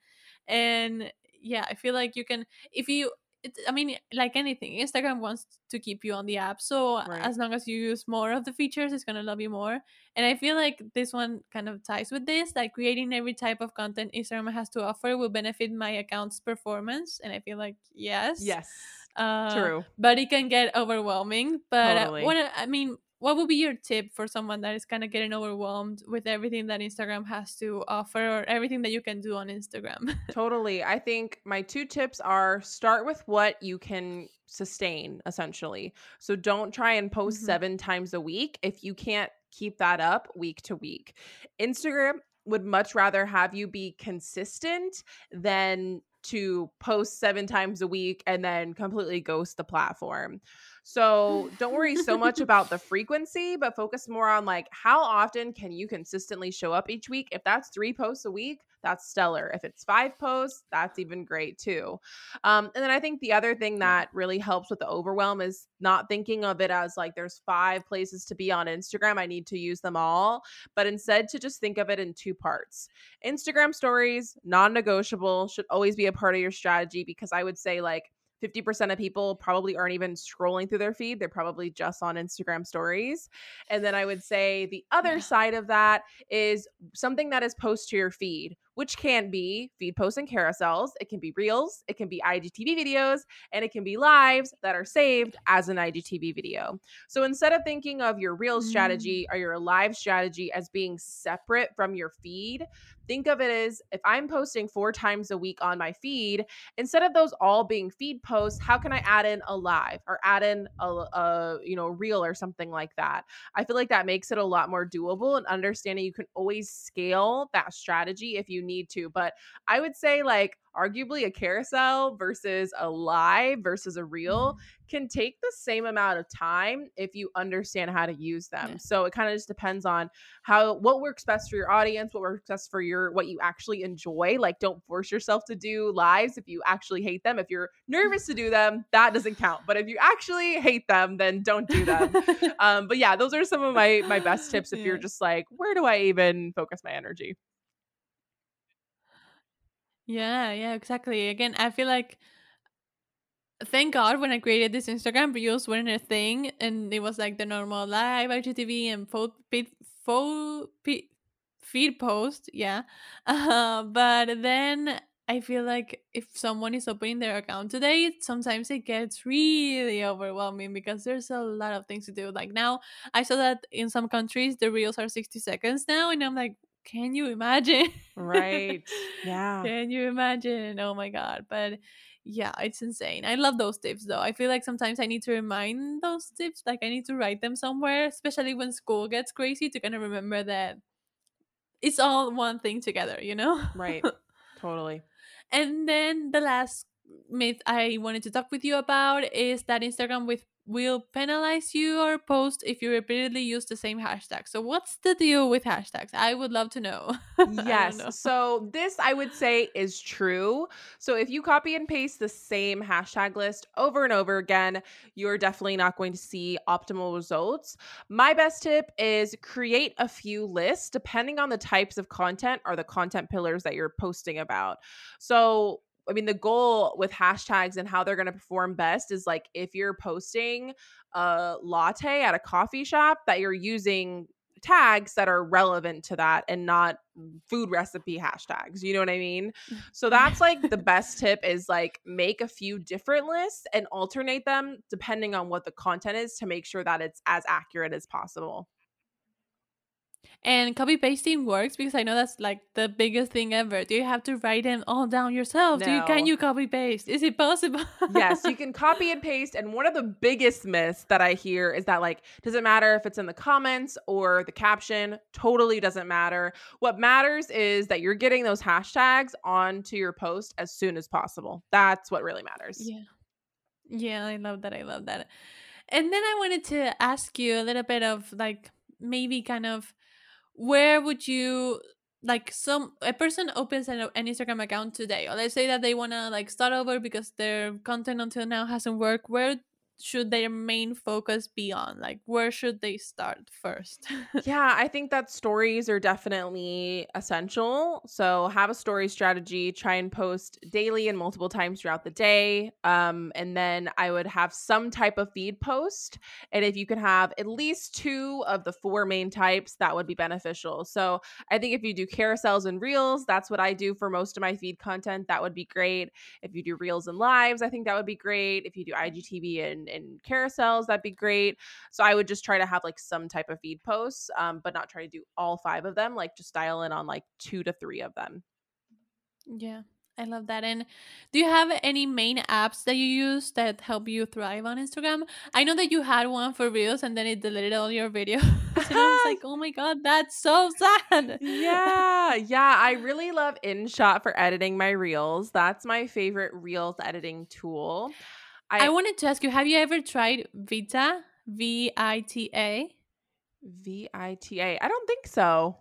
And yeah, I feel like you can if you it, I mean, like anything, Instagram wants to keep you on the app. So right. as long as you use more of the features, it's gonna love you more. And I feel like this one kind of ties with this. Like creating every type of content Instagram has to offer will benefit my account's performance. And I feel like yes, yes, uh, true. But it can get overwhelming. But uh, totally. what I mean, what would be your tip for someone that is kind of getting overwhelmed with everything that Instagram has to offer or everything that you can do on Instagram? *laughs* totally. I think my two tips are start with what you can sustain essentially. So don't try and post mm-hmm. 7 times a week if you can't keep that up week to week. Instagram would much rather have you be consistent than to post seven times a week and then completely ghost the platform. So don't worry so *laughs* much about the frequency, but focus more on like how often can you consistently show up each week. If that's three posts a week, that's stellar. If it's five posts, that's even great too. Um, and then I think the other thing that really helps with the overwhelm is not thinking of it as like there's five places to be on Instagram. I need to use them all, but instead to just think of it in two parts. Instagram stories, non negotiable, should always be a part of your strategy because I would say like 50% of people probably aren't even scrolling through their feed. They're probably just on Instagram stories. And then I would say the other side of that is something that is post to your feed, which can be feed posts and carousels. It can be reels, it can be IGTV videos, and it can be lives that are saved as an IGTV video. So instead of thinking of your reels Mm. strategy or your live strategy as being separate from your feed, think of it as if I'm posting four times a week on my feed, instead of those all being feed posts, how can I add in a live or add in a, a you know reel or something like that? I feel like that makes it a lot more doable and understanding you can always scale that strategy if you need to. But I would say like arguably a carousel versus a live versus a reel can take the same amount of time if you understand how to use them. Yeah. So it kind of just depends on how what works best for your audience, what works best for your what you actually enjoy. Like don't force yourself to do lives if you actually hate them. If you're nervous to do them, that doesn't count. But if you actually hate them, then don't do them. *laughs* um but yeah, those are some of my my best tips if you're just like where do I even focus my energy? Yeah, yeah, exactly. Again, I feel like thank God when I created this Instagram, reels weren't a thing, and it was like the normal live IGTV and full feed, full feed post. Yeah, *laughs* uh, but then I feel like if someone is opening their account today, sometimes it gets really overwhelming because there's a lot of things to do. Like now, I saw that in some countries the reels are sixty seconds now, and I'm like, can you imagine? Right. *laughs* Yeah. Can you imagine? Oh my god. But yeah, it's insane. I love those tips though. I feel like sometimes I need to remind those tips, like I need to write them somewhere, especially when school gets crazy to kind of remember that it's all one thing together, you know? Right. *laughs* Totally. And then the last myth I wanted to talk with you about is that Instagram with will penalize you or post if you repeatedly use the same hashtag. So what's the deal with hashtags? I would love to know. *laughs* Don't know. Yes. So this I would say is true. So if you copy and paste the same hashtag list over and over again, you're definitely not going to see optimal results. My best tip is create a few lists depending on the types of content or the content pillars that you're posting about. So I mean, the goal with hashtags and how they're going to perform best is like if you're posting a latte at a coffee shop, that you're using tags that are relevant to that and not food recipe hashtags. You know what I mean? Mm, so that's like the best tip is like make a few different lists and alternate them depending on what the content is to make sure that it's as accurate as possible. And copy pasting works because I know that's like the biggest thing ever. Do you have to write them all down yourself? Do you can you copy paste? Is it possible? yes, you *laughs* can copy and paste. And one of the biggest myths that I hear is that, like, does it matter if it's in the comments or the caption? Totally doesn't matter. What matters is that you're getting those hashtags onto your post as soon as possible. That's what really matters. Yeah. Yeah, I love that. I love that. And then I wanted to ask you a little bit of like maybe kind of where would you like some a person opens an, an Instagram account today or let's say that they want to like start over because their content until now hasn't worked where should their main focus be on like where should they start first *laughs* yeah, I think that stories are definitely essential. So have a story strategy, try and post daily and multiple times throughout the day. Um, and then I would have some type of feed post. And if you can have at least two of the four main types, that would be beneficial. So I think if you do carousels and reels, that's what I do for most of my feed content. That would be great. If you do reels and lives, I think that would be great. If you do IGTV and, and carousels, that'd be great. So I would just try to have like some type of feed posts, um, but not try to do all five of them. Like just dial in on like two to three of them. yeah i love that and do you have any main apps that you use that help you thrive on instagram i know that you had one for reels and then it deleted all your videos *laughs* and i was like *laughs* oh my god that's so sad yeah, yeah. I really love InShot for editing my reels. That's my favorite reels editing tool. I, I, wanted to ask you have you ever tried vita v-i-t-a V I T A. I don't think so.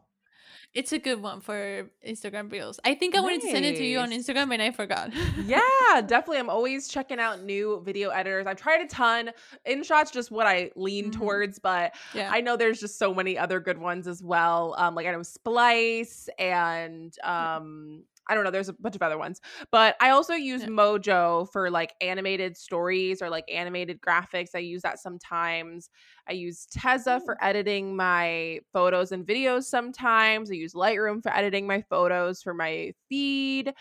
it's a good one for instagram reels i think i wanted to send it to you on instagram and i forgot Yeah, *laughs* definitely. I'm always checking out new video editors. I've tried a ton. InShot's just what I lean Mhm. towards, but yeah I know there's just so many other good ones as well. Um, like I know Splice and um, I don't know. There's a bunch of other ones, but I also use Yeah. Mojo for like animated stories or like animated graphics. I use that sometimes. I use Tezza for editing my photos and videos sometimes. I use Lightroom for editing my photos for my feed.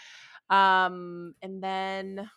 Um, and then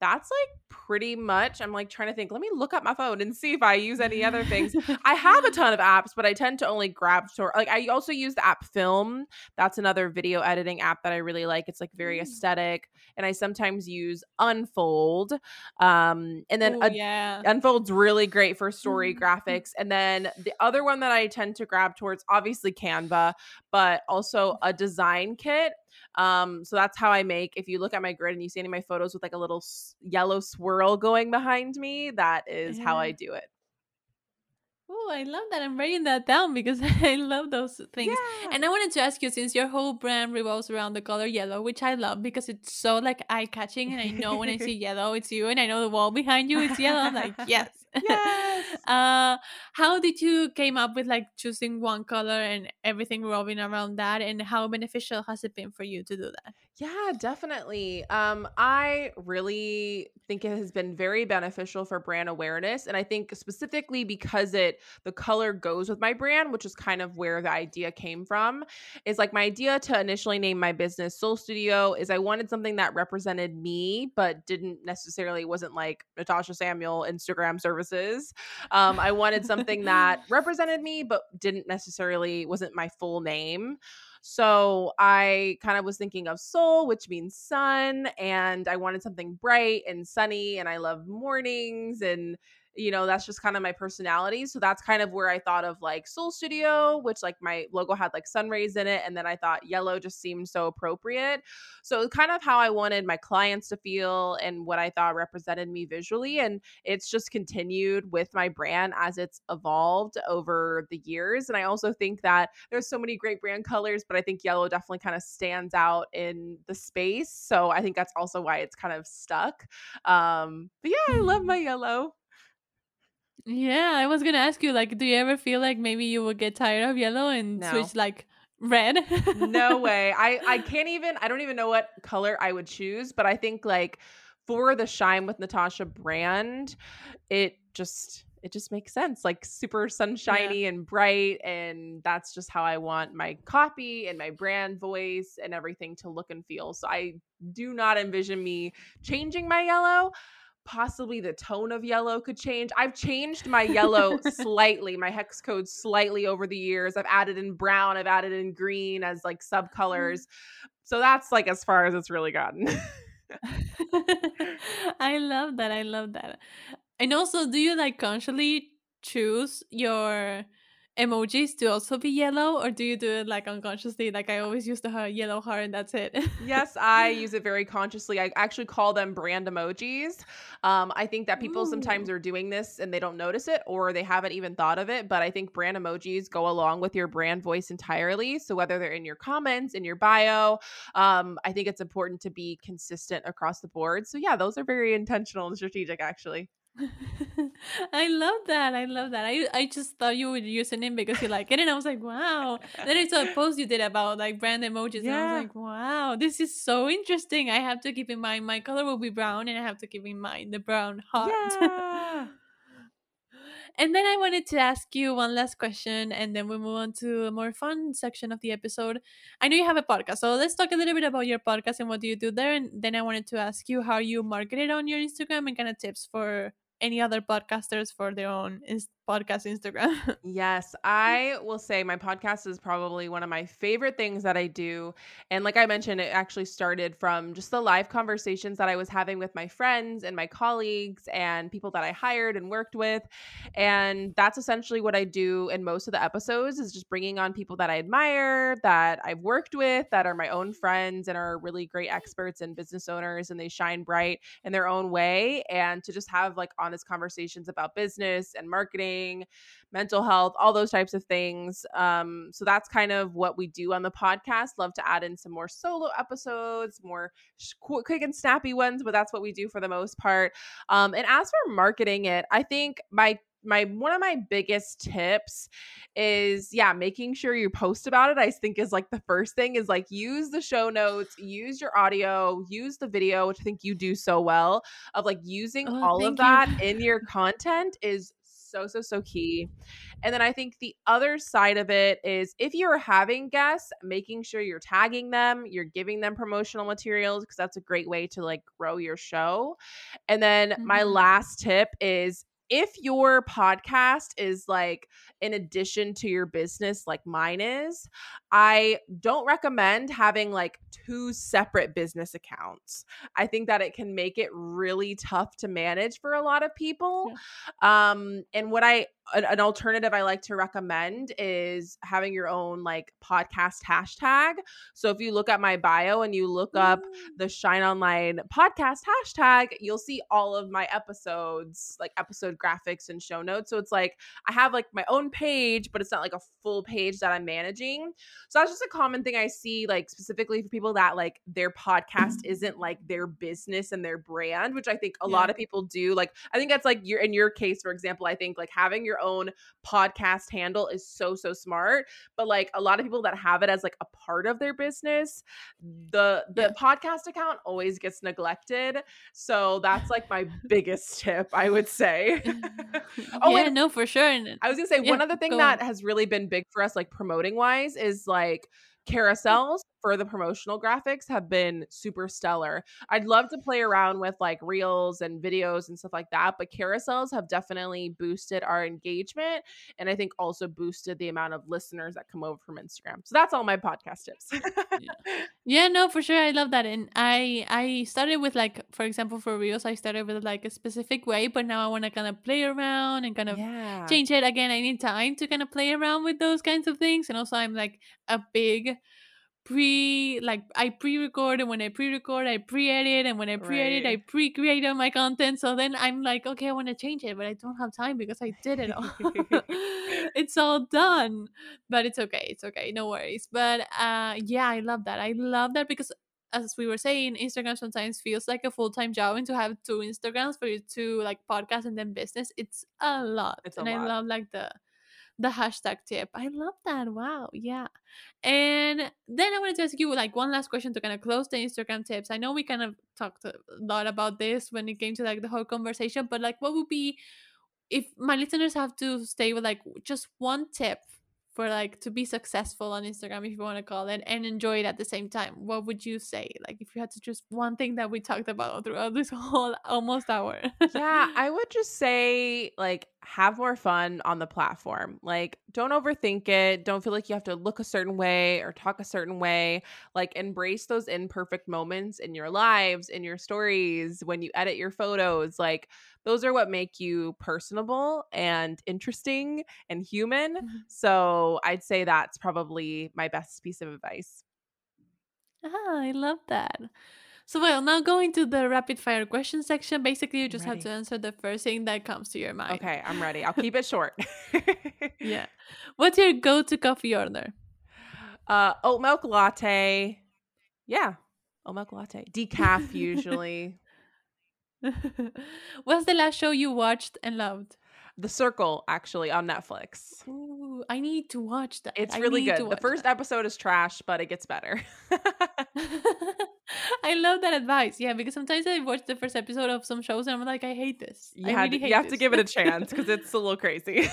that's like pretty much i'm like trying to think let me look up my phone and see if i use any other things *laughs* i have a ton of apps but i tend to only grab sort like i also use the app film that's another video editing app that i really like it's like very Mm. aesthetic and i sometimes use unfold um and then Oh, a- yeah. Unfold's really great for story Mhm. graphics. And then the other one that I tend to grab towards, obviously Canva, but also a design kit. Um, so that's how I make. If you look at my grid and you see any of my photos with like a little yellow swirl going behind me, that is how I do it. Oh, I love that. I'm writing that down because *laughs* I love those things. Yeah. And I wanted to ask you since your whole brand revolves around the color yellow, which I love because it's so like eye catching. And I know when I see *laughs* yellow, it's you. And I know the wall behind you is yellow. I'm like, yes. Yes. *laughs* uh, how did you came up with like choosing one color and everything revolving around that? And how beneficial has it been for you to do that? Yeah, definitely. Um, I really think it has been very beneficial for brand awareness. And I think specifically because it the color goes with my brand, which is kind of where the idea came from, is like my idea to initially name my business Sol Studio is I wanted something that represented me, but didn't necessarily wasn't like Natasha Samuel Instagram Um, I wanted something that represented me, but didn't necessarily wasn't my full name. So I kind of was thinking of sol, which means sun, and I wanted something bright and sunny, and I love mornings and you know that's just kind of my personality so that's kind of where i thought of like sol studio which like my logo had like sun rays in it and then i thought yellow just seemed so appropriate. So kind of how i wanted my clients to feel and what i thought represented me visually and it's just continued with my brand as it's evolved over the years and i also think that there's so many great brand colors but i think yellow definitely kind of stands out in the space so i think that's also why it's kind of stuck. Um but yeah i love my yellow Yeah, I was gonna ask you, like, do you ever feel like maybe you would get tired of yellow and No. switch like red? no *laughs* way i i can't even i don't even know what color i would choose but i think like for the shine with natasha brand it just it just makes sense like super sunshiny and bright and that's just how i want my copy and my brand voice and everything to look and feel so i do not envision me changing my yellow possibly the tone of yellow could change i've changed my yellow *laughs* slightly my hex code slightly over the years i've added in brown i've added in green as like mm-hmm. subcolors so that's like as far as it's really gotten *laughs* I love that. I love that. And also, do you like consciously choose your emojis to also be yellow, or do you do it like unconsciously? Like I always use the yellow heart, and that's it. *laughs* yes i use it very consciously. I actually call them brand emojis. Um, i think that people sometimes are doing this and they don't notice it or they haven't even thought of it but i think brand emojis go along with your brand voice entirely. So whether they're in your comments in your bio um, i think it's important to be consistent across the board. So yeah those are very intentional and strategic actually *laughs* I love that. I love that. I I just thought you would use a name because you like it, and I was like, wow. Then I saw a post you did about like brand emojis, and I was like, wow, this is so interesting. I have to keep in mind my color will be brown, and I have to keep in mind the brown heart. yeah *laughs* And then I wanted to ask you one last question, and then we move on to a more fun section of the episode. I know you have a podcast, so let's talk a little bit about your podcast and what do you do there. And then I wanted to ask you how you market it on your Instagram and kind of tips for any other podcasters for their own podcast Instagram. *laughs* Yes, I will say my podcast is probably one of my favorite things that I do. And like I mentioned, it actually started from just the live conversations that I was having with my friends and my colleagues and people that I hired and worked with. And that's essentially what I do in most of the episodes is just bringing on people that I admire, that I've worked with, that are my own friends and are really great experts and business owners and they shine bright in their own way and to just have like honest conversations about business and marketing mental health, all those types of things. Um, so that's kind of what we do on the podcast. Love to add in some more solo episodes, more quick and snappy ones, but that's what we do for the most part. Um, and as for marketing it, I think my my one of my biggest tips is yeah, making sure you post about it. I think is like the first thing is like use the show notes, use your audio, use the video, which I think you do so well of like using Oh, all of that you. in your content is so so so key. And then I think the other side of it is if you're having guests, making sure you're tagging them, you're giving them promotional materials because that's a great way to like grow your show. And then my Mhm. last tip is if your podcast is like in addition to your business like mine is, I don't recommend having like two separate business accounts. I think that it can make it really tough to manage for a lot of people. Um and what I an, an alternative I like to recommend is having your own like podcast hashtag. So if you look at my bio and you look up Mm. the Shine Online podcast hashtag, you'll see all of my episodes, like episode graphics and show notes. So it's like I have like my own page, but it's not like a full page that I'm managing. So that's just a common thing I see, like specifically for people that like their podcast *laughs* isn't like their business and their brand, which I think a Yeah. lot of people do. Like I think that's like your in your case, for example, I think like having your own podcast handle is so so smart. But like a lot of people that have it as like a part of their business, the the Yeah. podcast account always gets neglected. So that's like my *laughs* biggest tip, I would say. *laughs* *laughs* Oh, yeah, no, for sure. And I was gonna say one Yeah, other thing that on. has really been big for us, like promoting wise, is like carousels for the promotional graphics have been super stellar. I'd love to play around with like reels and videos and stuff like that, but carousels have definitely boosted our engagement and I think also boosted the amount of listeners that come over from Instagram. So that's all my podcast tips. Yeah, *laughs* no, for sure. I love that. And I I started with like, for example, for reels, I started with like a specific way, but now I want to kind of play around and kind of yeah. change it again. I need time to kind of play around with those kinds of things. And also, I'm like a big pre like I pre-record and when I pre-record I pre-edit and when I pre-edit I pre-create all my content. So then I'm like okay I want to change it but I don't have time because I did it all. *laughs* It's all done but it's okay it's okay no worries. But uh yeah I love that I love that because as we were saying Instagram sometimes feels like a full-time job and to have two Instagrams for you to like podcast and then business it's a lot It's a and I love like the the hashtag tip. I love that. Wow. Yeah. And then I wanted to ask you like one last question to kind of close the Instagram tips. I know we kind of talked a lot about this when it came to like the whole conversation, but like what would be if my listeners have to stay with like just one tip for like to be successful on Instagram, if you want to call it, and enjoy it at the same time, what would you say? Like if you had to choose one thing that we talked about throughout this *laughs* whole almost hour. yeah, *laughs* I would just say like have more fun on the platform. Like don't overthink it. Don't feel like you have to look a certain way or talk a certain way. Like embrace those imperfect moments in your lives, in your stories, when you edit your photos. Like those are what make you personable and interesting and human. Mhm. So I'd say that's probably my best piece of advice. Ah, I love that. So, well, now going to the rapid fire question section. Basically, you just have to answer the first thing that comes to your mind. Okay, I'm ready. I'll keep it *laughs* short. Yeah. *laughs* What's your go to coffee order? Uh, oat milk latte. Yeah, oat milk latte. Decaf usually. *laughs* What's the last show you watched and loved? The Circle actually on Netflix. Ooh, I need to watch that. It's really good. The first that. episode is trash, but it gets better. *laughs* I love that advice. Yeah, because sometimes I watch the first episode of some shows and I'm like, I hate this. you had really hate you have to give it a chance *laughs* because it's a little crazy.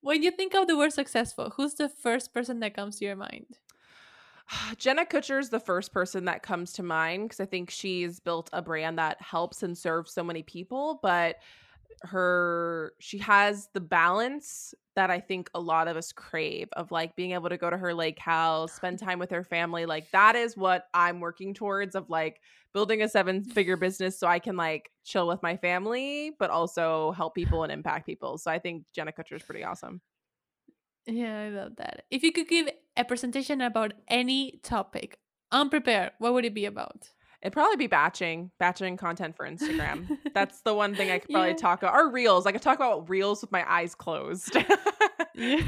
when you think of the word successful, who's the first person that comes to your mind? *sighs* Jenna Kutcher is the first person that comes to mind because I think she's built a brand that helps and serves so many people, but her she has the balance that I think a lot of us crave of like being able to go to her lake house, spend time with her family. Like that is what I'm working towards of like building a seven figure business so I can like chill with my family, but also help people and impact people. So I think Jenna Kutcher is pretty awesome. Yeah, I love that. If you could give a presentation about any topic, unprepared, what would it be about? It'd probably be batching, batching content for Instagram. That's the one thing I could probably *laughs* Yeah. talk about. Or reels. I could talk about reels with my eyes closed. *laughs* yeah.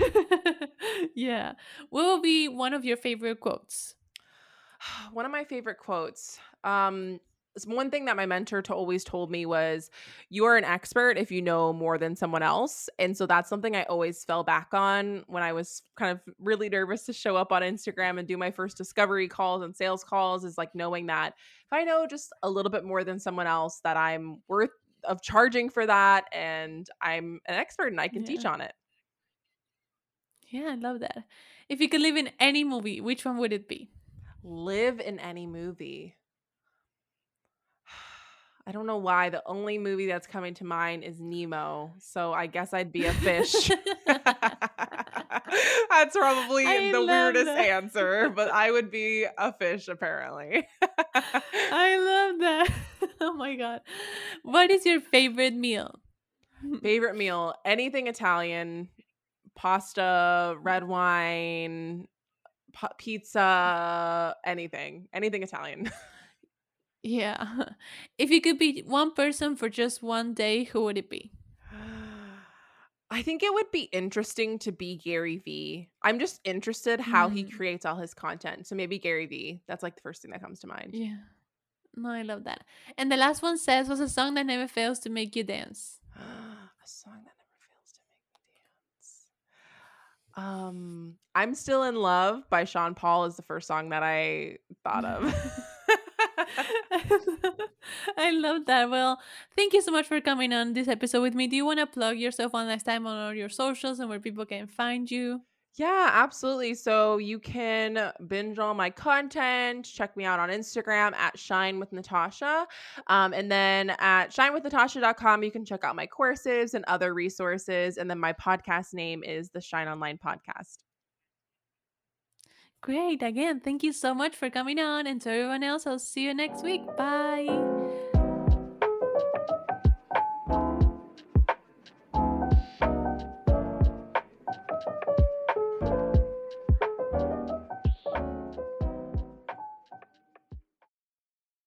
*laughs* yeah. What will be one of your favorite quotes? *sighs* one of my favorite quotes. Um, one thing that my mentor to always told me was you are an expert if you know more than someone else. And so that's something i always fell back on when i was kind of really nervous to show up on instagram and do my first discovery calls and sales calls is like knowing that if i know just a little bit more than someone else that i'm worth of charging for that and i'm an expert and i can yeah. teach on it. Yeah i love that. If you could live in any movie which one would it be? Live in any movie I don't know why. The only movie that's coming to mind is Nemo. So I guess I'd be a fish. *laughs* that's probably I the weirdest that. answer, but I would be a fish apparently. I love that. *laughs* Oh my God. What is your favorite meal? *laughs* Favorite meal? Anything Italian, pasta, red wine, pizza, anything. Anything Italian. Yeah. *laughs* If you could be one person for just one day, who would it be? *sighs* I think it would be interesting to be Gary Vee. I'm just interested how mm. he creates all his content. So maybe Gary Vee. That's like the first thing that comes to mind. Yeah. No, I love that. And the last one says was a song that never fails to make you dance. *gasps* a song that never fails to make me dance. Um, I'm Still in Love by Sean Paul is the first song that I thought of. *laughs* *laughs* *laughs* I love that. Well, thank you so much for coming on this episode with me. Do you want to plug yourself one last time on all your socials and where people can find you? Yeah, absolutely. So you can binge all my content. Check me out on Instagram at Shine with Natasha. Um, and then at shinewithnatasha.com, you can check out my courses and other resources. And then my podcast name is the Shine Online Podcast. Great. Again, thank you so much for coming on. And to everyone else, I'll see you next week. Bye.